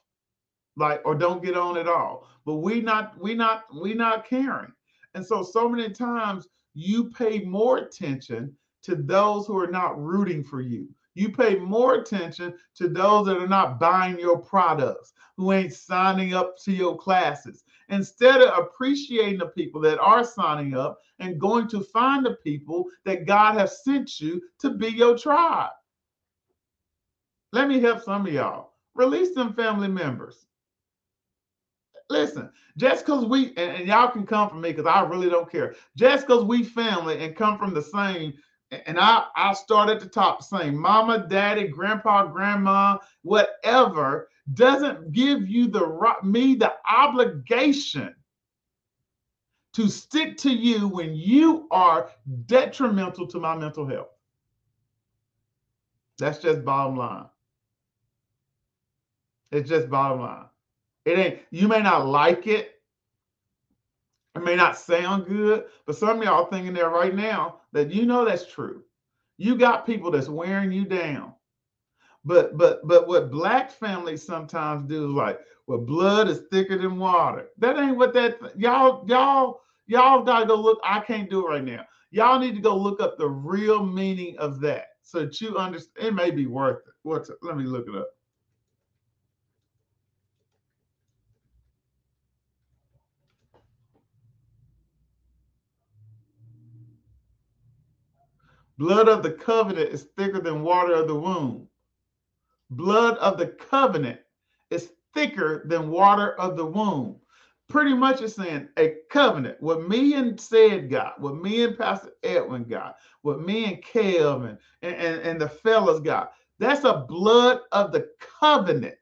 like or don't get on at all but we not we not we not caring and so so many times you pay more attention to those who are not rooting for you. You pay more attention to those that are not buying your products, who ain't signing up to your classes, instead of appreciating the people that are signing up and going to find the people that God has sent you to be your tribe. Let me help some of y'all. Release them family members. Listen, just because we, and, and y'all can come from me because I really don't care. Just because we family and come from the same and I I start at the top saying mama, daddy, grandpa, grandma, whatever doesn't give you the me the obligation to stick to you when you are detrimental to my mental health. That's just bottom line. It's just bottom line. It ain't you may not like it. It may not sound good, but some of y'all thinking there right now that you know that's true. You got people that's wearing you down. But but but what black families sometimes do is like, well, blood is thicker than water. That ain't what that y'all y'all y'all gotta go look. I can't do it right now. Y'all need to go look up the real meaning of that so that you understand. It may be worth it. What's it? Let me look it up. Blood of the covenant is thicker than water of the womb. Blood of the covenant is thicker than water of the womb. Pretty much it's saying a covenant. What me and said got, what me and Pastor Edwin got, what me and Kelvin and, and, and the fellas got. That's a blood of the covenant.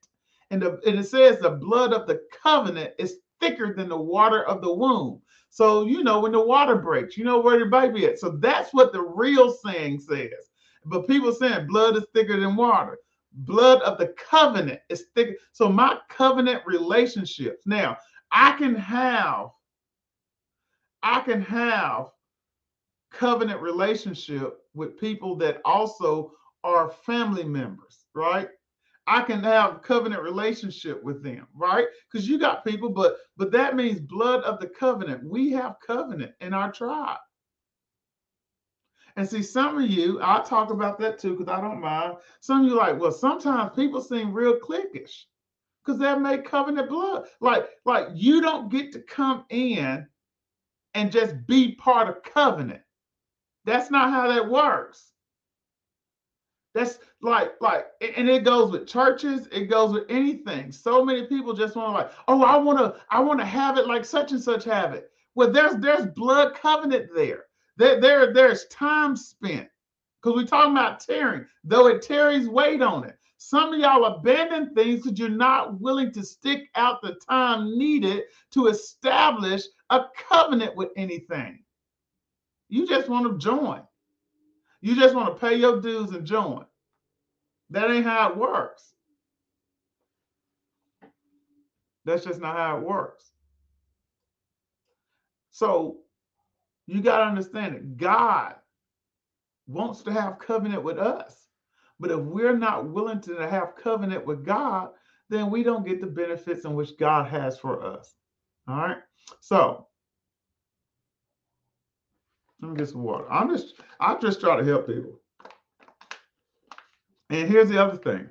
And, the, and it says the blood of the covenant is thicker than the water of the womb. So, you know, when the water breaks, you know where your baby is. So that's what the real saying says. But people saying blood is thicker than water. Blood of the covenant is thicker. So my covenant relationships. Now, I can have, I can have covenant relationship with people that also are family members, right? I can have covenant relationship with them, right? Because you got people, but but that means blood of the covenant. We have covenant in our tribe. And see, some of you, I'll talk about that too, because I don't mind. Some of you like, well, sometimes people seem real cliquish because they make covenant blood. Like, like you don't get to come in and just be part of covenant. That's not how that works. That's like, like, and it goes with churches, it goes with anything. So many people just want to like, oh, I want to, I want to have it like such and such have it. Well, there's there's blood covenant there. There, there there's time spent. Because we're talking about tearing, though it carries wait on it. Some of y'all abandon things because you're not willing to stick out the time needed to establish a covenant with anything. You just want to join. You just want to pay your dues and join. That ain't how it works. That's just not how it works. So you got to understand it. God wants to have covenant with us. But if we're not willing to have covenant with God, then we don't get the benefits in which God has for us. All right. So let me get some water. I'm just I'm just try to help people. And here's the other thing.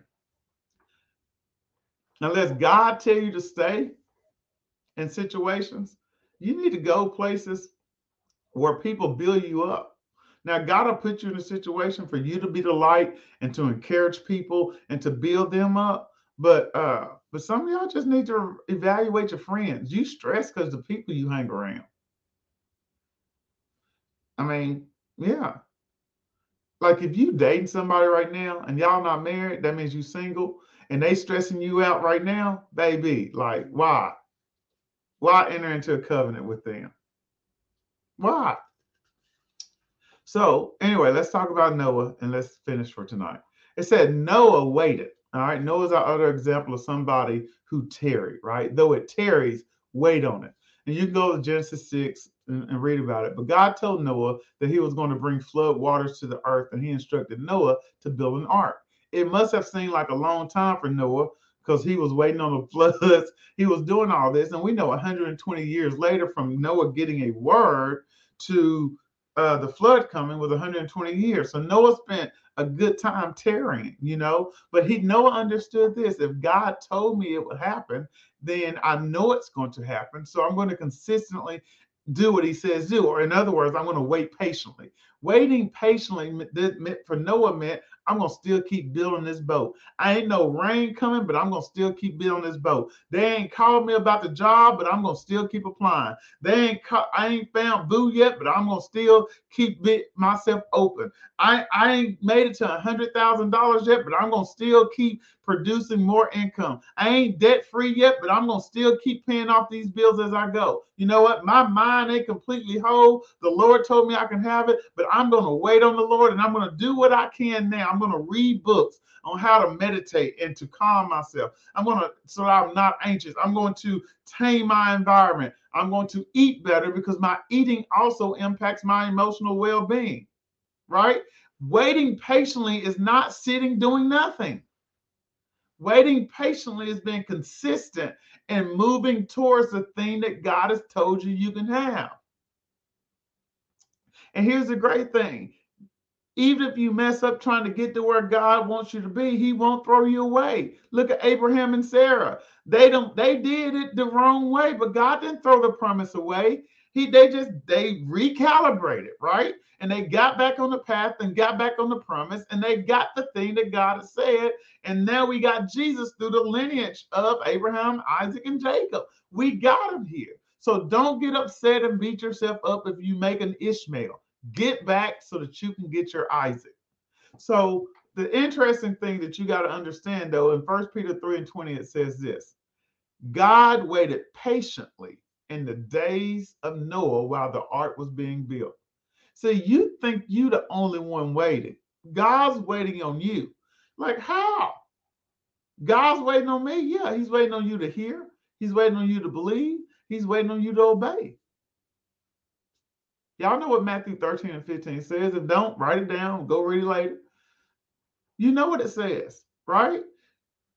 Unless God tell you to stay in situations, you need to go places where people build you up. Now, God will put you in a situation for you to be the light and to encourage people and to build them up. But uh, but some of y'all just need to evaluate your friends. You stress because the people you hang around. I mean, yeah. Like if you dating somebody right now and y'all not married, that means you single and they stressing you out right now, baby. Like why? Why enter into a covenant with them? Why? So anyway, let's talk about Noah and let's finish for tonight. It said Noah waited. All right, Noah's our other example of somebody who tarried, right? Though it tarries, wait on it. And you can go to Genesis 6 and, and, read about it. But God told Noah that he was going to bring flood waters to the earth, and he instructed Noah to build an ark. It must have seemed like a long time for Noah because he was waiting on the floods. He was doing all this. And we know 120 years later, from Noah getting a word to uh, the flood coming was 120 years. So Noah spent a good time tarrying, you know. But he Noah understood this: if God told me it would happen, then I know it's going to happen. So I'm going to consistently do what he says do. Or in other words, I'm going to wait patiently. Waiting patiently meant for Noah meant I'm gonna still keep building this boat. I ain't no rain coming, but I'm gonna still keep building this boat. They ain't called me about the job, but I'm gonna still keep applying. They ain't ca- I ain't found boo yet, but I'm gonna still keep myself open. I I ain't made it to a hundred thousand dollars yet, but I'm gonna still keep producing more income. I ain't debt free yet, but I'm gonna still keep paying off these bills as I go. You know what? My mind ain't completely whole. The Lord told me I can have it, but I'm gonna wait on the Lord and I'm gonna do what I can now. I'm gonna read books on how to meditate and to calm myself. I'm gonna so I'm not anxious. I'm going to tame my environment. I'm going to eat better because my eating also impacts my emotional well-being. Right? Waiting patiently is not sitting doing nothing. Waiting patiently is being consistent and moving towards the thing that God has told you you can have. And here's the great thing even if you mess up trying to get to where God wants you to be, He won't throw you away. Look at Abraham and Sarah. They don't they did it the wrong way, but God didn't throw the promise away. He they just they recalibrated, right? And they got back on the path and got back on the promise, and they got the thing that God had said. And now we got Jesus through the lineage of Abraham, Isaac, and Jacob. We got him here. So don't get upset and beat yourself up if you make an Ishmael. Get back so that you can get your Isaac. So the interesting thing that you got to understand though, in First Peter 3 and 20, it says this God waited patiently in the days of Noah while the ark was being built. So you think you the only one waiting. God's waiting on you. Like how? God's waiting on me? Yeah, he's waiting on you to hear. He's waiting on you to believe. He's waiting on you to obey. Y'all know what Matthew 13 and 15 says. If don't, write it down, go read it later. You know what it says, right?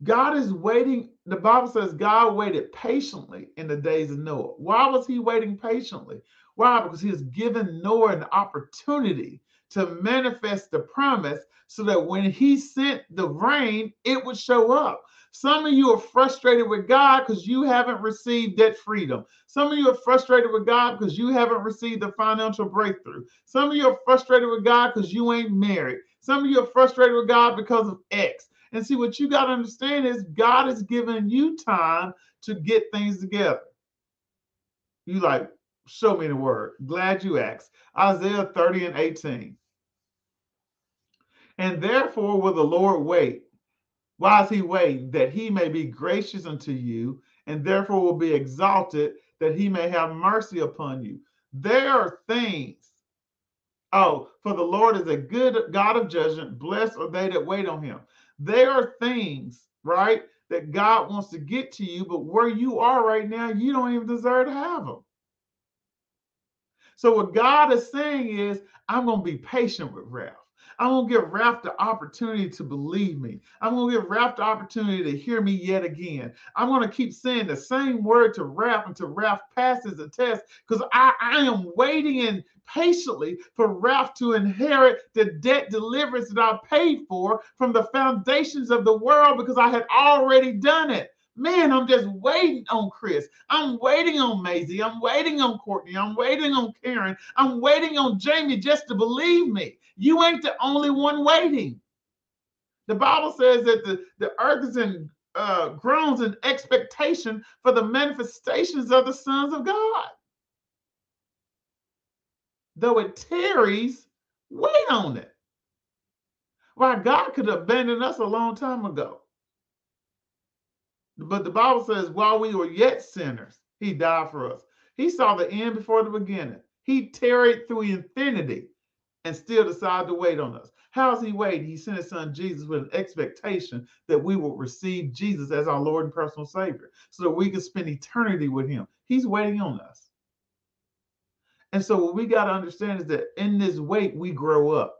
God is waiting. The Bible says God waited patiently in the days of Noah. Why was he waiting patiently? Why? Because he has given Noah an opportunity to manifest the promise so that when he sent the rain, it would show up. Some of you are frustrated with God because you haven't received debt freedom. Some of you are frustrated with God because you haven't received the financial breakthrough. Some of you are frustrated with God because you ain't married. Some of you are frustrated with God because of X. And see, what you got to understand is God is giving you time to get things together. You like, show me the word. Glad you asked. Isaiah 30 and 18. And therefore will the Lord wait why is he waiting? That he may be gracious unto you, and therefore will be exalted, that he may have mercy upon you. There are things. Oh, for the Lord is a good God of judgment. Blessed are they that wait on him. There are things, right, that God wants to get to you, but where you are right now, you don't even deserve to have them. So, what God is saying is, I'm going to be patient with Ralph. I'm going to give Ralph the opportunity to believe me. I'm going to give Ralph the opportunity to hear me yet again. I'm going to keep saying the same word to Ralph until Ralph passes the test because I, I am waiting and patiently for Ralph to inherit the debt deliverance that I paid for from the foundations of the world because I had already done it. Man, I'm just waiting on Chris. I'm waiting on Maisie. I'm waiting on Courtney. I'm waiting on Karen. I'm waiting on Jamie just to believe me. You ain't the only one waiting. The Bible says that the, the earth is in uh, groans in expectation for the manifestations of the sons of God. Though it tarries, wait on it. Why God could have abandoned us a long time ago. But the Bible says, while we were yet sinners, he died for us. He saw the end before the beginning. He tarried through infinity and still decided to wait on us. How's he waiting? He sent his son Jesus with an expectation that we will receive Jesus as our Lord and personal Savior so that we can spend eternity with him. He's waiting on us. And so, what we got to understand is that in this wait, we grow up.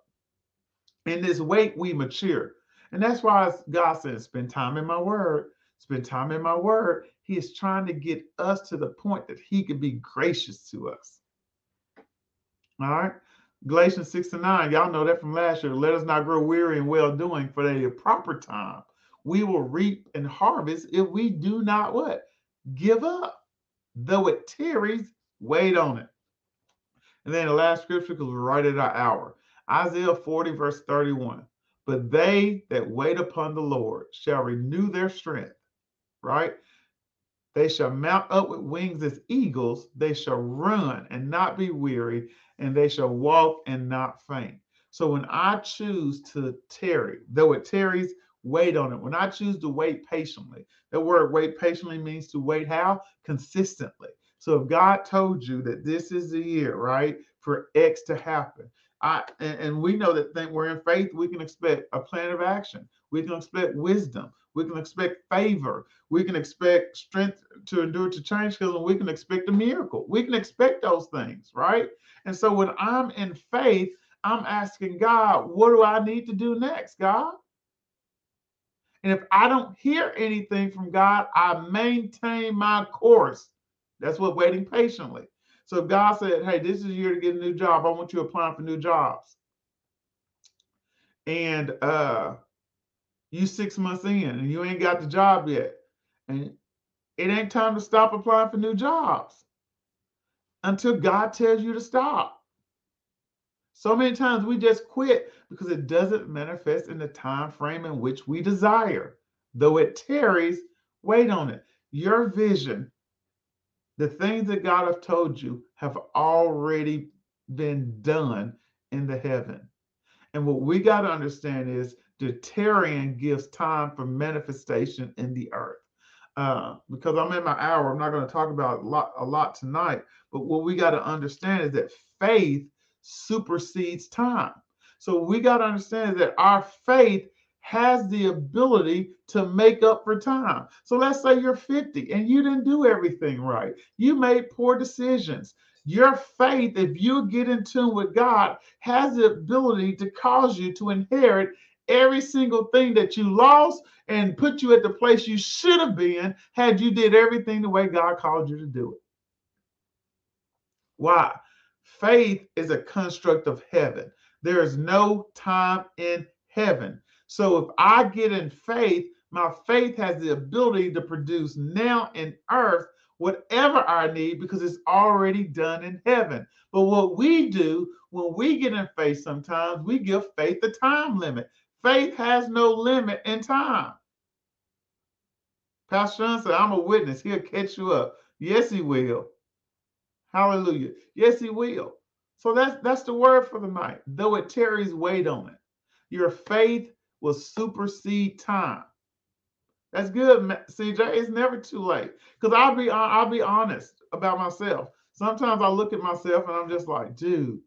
In this wait, we mature. And that's why God says, spend time in my word, spend time in my word. He is trying to get us to the point that he can be gracious to us. All right. Galatians 6 to 9, y'all know that from last year. Let us not grow weary in well doing, for at a proper time we will reap and harvest if we do not what? Give up. Though it tarries, wait on it. And then the last scripture, because we're right at our hour. Isaiah 40, verse 31. But they that wait upon the Lord shall renew their strength, right? They shall mount up with wings as eagles. They shall run and not be weary, and they shall walk and not faint. So when I choose to tarry, though it tarries, wait on it. When I choose to wait patiently, the word wait patiently means to wait how? Consistently. So if God told you that this is the year, right, for X to happen, I and, and we know that think we're in faith, we can expect a plan of action. We can expect wisdom. We can expect favor. We can expect strength to endure to change because we can expect a miracle. We can expect those things, right? And so when I'm in faith, I'm asking God, what do I need to do next, God? And if I don't hear anything from God, I maintain my course. That's what waiting patiently. So God said, Hey, this is year to get a new job. I want you applying for new jobs. And uh you six months in and you ain't got the job yet. And it ain't time to stop applying for new jobs until God tells you to stop. So many times we just quit because it doesn't manifest in the time frame in which we desire. Though it tarries, wait on it. Your vision, the things that God have told you have already been done in the heaven. And what we got to understand is the tarrying gives time for manifestation in the earth. Uh, because I'm in my hour, I'm not going to talk about a lot, a lot tonight. But what we got to understand is that faith supersedes time. So we got to understand that our faith has the ability to make up for time. So let's say you're 50 and you didn't do everything right. You made poor decisions. Your faith, if you get in tune with God, has the ability to cause you to inherit every single thing that you lost and put you at the place you should have been had you did everything the way God called you to do it. Why? Faith is a construct of heaven. There is no time in heaven. So if I get in faith, my faith has the ability to produce now in earth whatever I need because it's already done in heaven. But what we do when we get in faith, sometimes we give faith a time limit. Faith has no limit in time. Pastor Sean said, I'm a witness. He'll catch you up. Yes, he will. Hallelujah. Yes, he will. So that's that's the word for the night. Though it tarries, wait on it. Your faith will supersede time. That's good, CJ. It's never too late. Because I'll be I'll be honest about myself. Sometimes I look at myself and I'm just like, dude,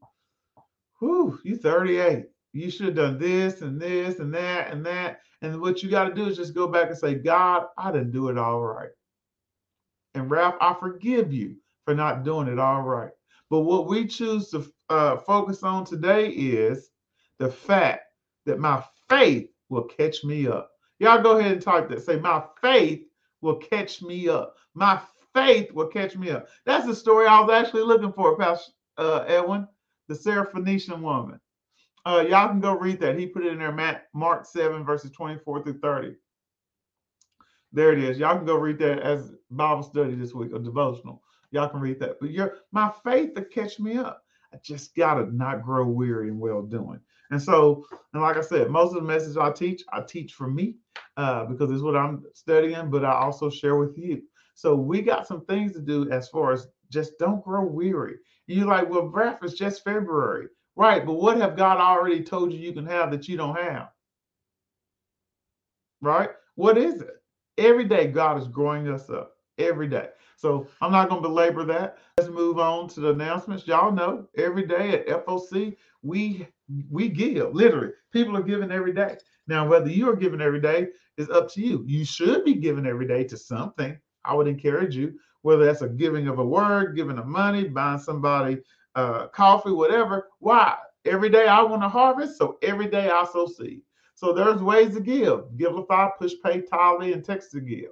whew, you 38. You should have done this and this and that and that. And what you got to do is just go back and say, God, I didn't do it all right. And Ralph, I forgive you for not doing it all right. But what we choose to uh, focus on today is the fact that my faith will catch me up. Y'all go ahead and type that. Say, my faith will catch me up. My faith will catch me up. That's the story I was actually looking for, Pastor uh, Edwin, the Syrophoenician woman. Uh, y'all can go read that. He put it in there, Mark 7, verses 24 through 30. There it is. Y'all can go read that as Bible study this week, a devotional. Y'all can read that. But your my faith to catch me up. I just gotta not grow weary in well doing. And so, and like I said, most of the message I teach, I teach for me uh, because it's what I'm studying, but I also share with you. So we got some things to do as far as just don't grow weary. You're like, well, breath is just February. Right, but what have God already told you you can have that you don't have? Right? What is it? Every day, God is growing us up. Every day. So I'm not going to belabor that. Let's move on to the announcements. Y'all know every day at FOC, we we give. Literally, people are giving every day. Now, whether you are giving every day is up to you. You should be giving every day to something. I would encourage you, whether that's a giving of a word, giving of money, buying somebody uh, coffee, whatever. Why? Every day I want to harvest, so every day I sow seed. So there's ways to give. Givelify, PushPay, Tally, and text to give.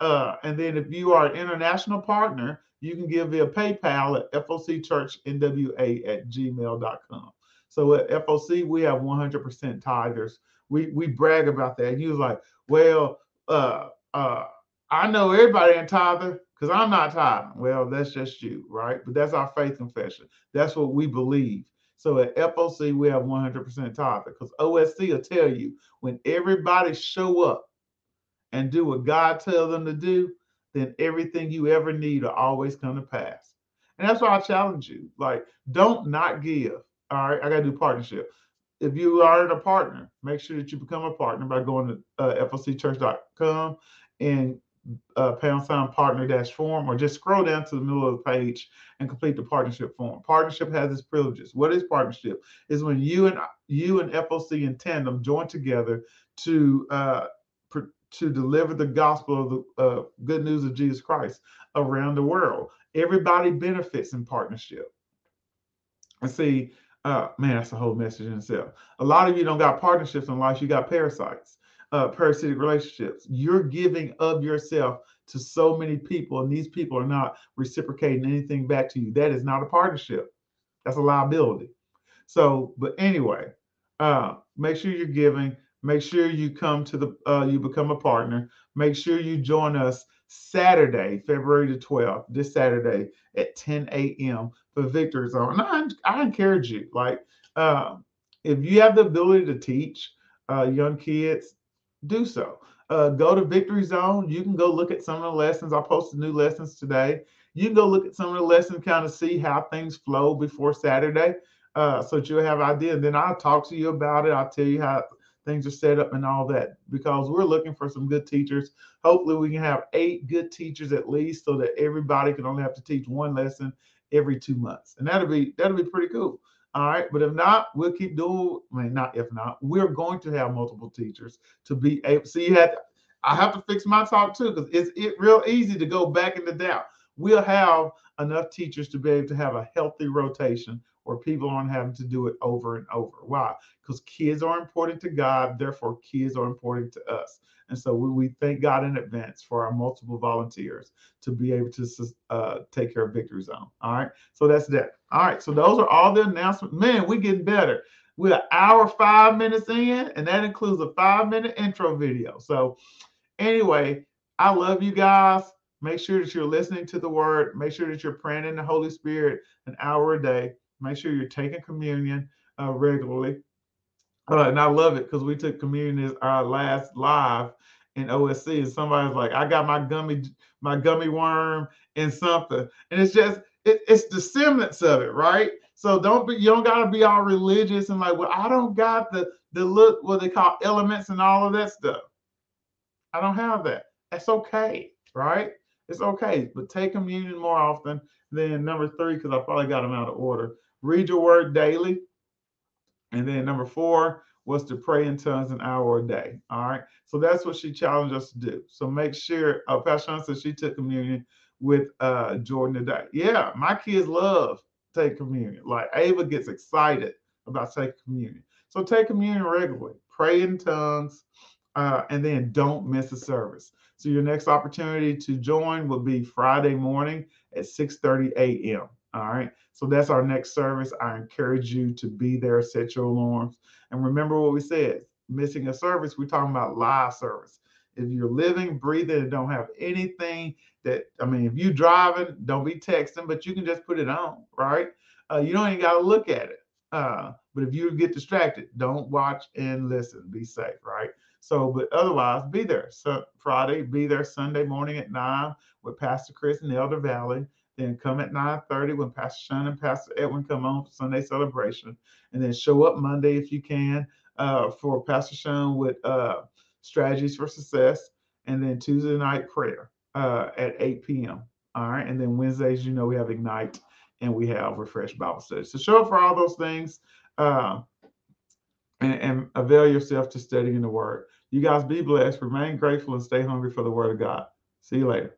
Uh, and then if you are an international partner, you can give via PayPal at focchurchnwa at gmail.com. So at FOC, we have 100% tithers. We we brag about that. He was like, well, uh, uh, I know everybody in tither because I'm not tithing. Well, that's just you, right? But that's our faith confession. That's what we believe. So at FOC, we have 100% tither because OSC will tell you when everybody show up and do what God tells them to do, then everything you ever need will always come to pass. And that's why I challenge you. Like, don't not give. All right, I got to do partnership. If you are a partner, make sure that you become a partner by going to uh, focchurch.com and uh, pound sign partner dash form, or just scroll down to the middle of the page and complete the partnership form. Partnership has its privileges. What is partnership? Is when you and you and FOC in tandem join together to uh, to deliver the gospel of the uh, good news of Jesus Christ around the world. Everybody benefits in partnership. And see, uh, man, that's a whole message in itself. A lot of you don't got partnerships in life, you got parasites, uh, parasitic relationships. You're giving of yourself to so many people, and these people are not reciprocating anything back to you. That is not a partnership. That's a liability. So, but anyway, uh, make sure you're giving Make sure you come to the, uh, you become a partner. Make sure you join us Saturday, February the 12th, this Saturday at 10 a.m. for Victory Zone. And I, I encourage you, like, uh, if you have the ability to teach uh, young kids, do so. Uh, go to Victory Zone. You can go look at some of the lessons. I posted new lessons today. You can go look at some of the lessons, kind of see how things flow before Saturday, uh, so that you'll have an idea. And then I'll talk to you about it. I'll tell you how things are set up and all that because we're looking for some good teachers. Hopefully, we can have eight good teachers at least so that everybody can only have to teach one lesson every two months. And that'll be that'll be pretty cool. All right. But if not, we'll keep doing, I mean, not if not, we're going to have multiple teachers to be able. See, had I have to fix my talk too, because it's it real easy to go back into doubt. We'll have enough teachers to be able to have a healthy rotation where people aren't having to do it over and over. Why? Because kids are important to God, therefore, kids are important to us. And so we, we thank God in advance for our multiple volunteers to be able to uh, take care of Victory Zone. All right. So that's that. All right. So those are all the announcements. Man, we getting better. We're an hour, five minutes in, and that includes a five minute intro video. So, anyway, I love you guys. Make sure that you're listening to the word. Make sure that you're praying in the Holy Spirit an hour a day. Make sure you're taking communion uh, regularly. Uh, and I love it because we took communion as our last live in OSC, and somebody's like, "I got my gummy, my gummy worm and something," and it's just it, it's the semblance of it, right? So don't be you don't gotta be all religious and like, well, I don't got the the look what they call elements and all of that stuff. I don't have that. That's okay, right? It's okay, but take communion more often. Then number three, because I probably got them out of order read your word daily. And then number four was to pray in tongues an hour a day. All right. So that's what she challenged us to do. So make sure, uh, Pastor Sean said she took communion with uh, Jordan today. Yeah, my kids love take communion. Like Ava gets excited about taking communion. So take communion regularly, pray in tongues, uh, and then don't miss a service. So your next opportunity to join will be Friday morning at 6:30 a.m. All right. So that's our next service. I encourage you to be there, set your alarms. And remember what we said missing a service, we're talking about live service. If you're living, breathing, and don't have anything that, I mean, if you're driving, don't be texting, but you can just put it on, right? Uh, you don't even got to look at it. Uh, but if you get distracted, don't watch and listen. Be safe, right? So, but otherwise, be there. So Friday, be there Sunday morning at nine with Pastor Chris in the Elder Valley. Then come at 9:30 when Pastor Sean and Pastor Edwin come on for Sunday celebration, and then show up Monday if you can uh, for Pastor Sean with uh, strategies for success, and then Tuesday night prayer uh, at 8 p.m. All right, and then Wednesdays, you know, we have Ignite and we have Refresh Bible Study. So show up for all those things. Uh, and, and avail yourself to studying the word. You guys be blessed, remain grateful, and stay hungry for the word of God. See you later.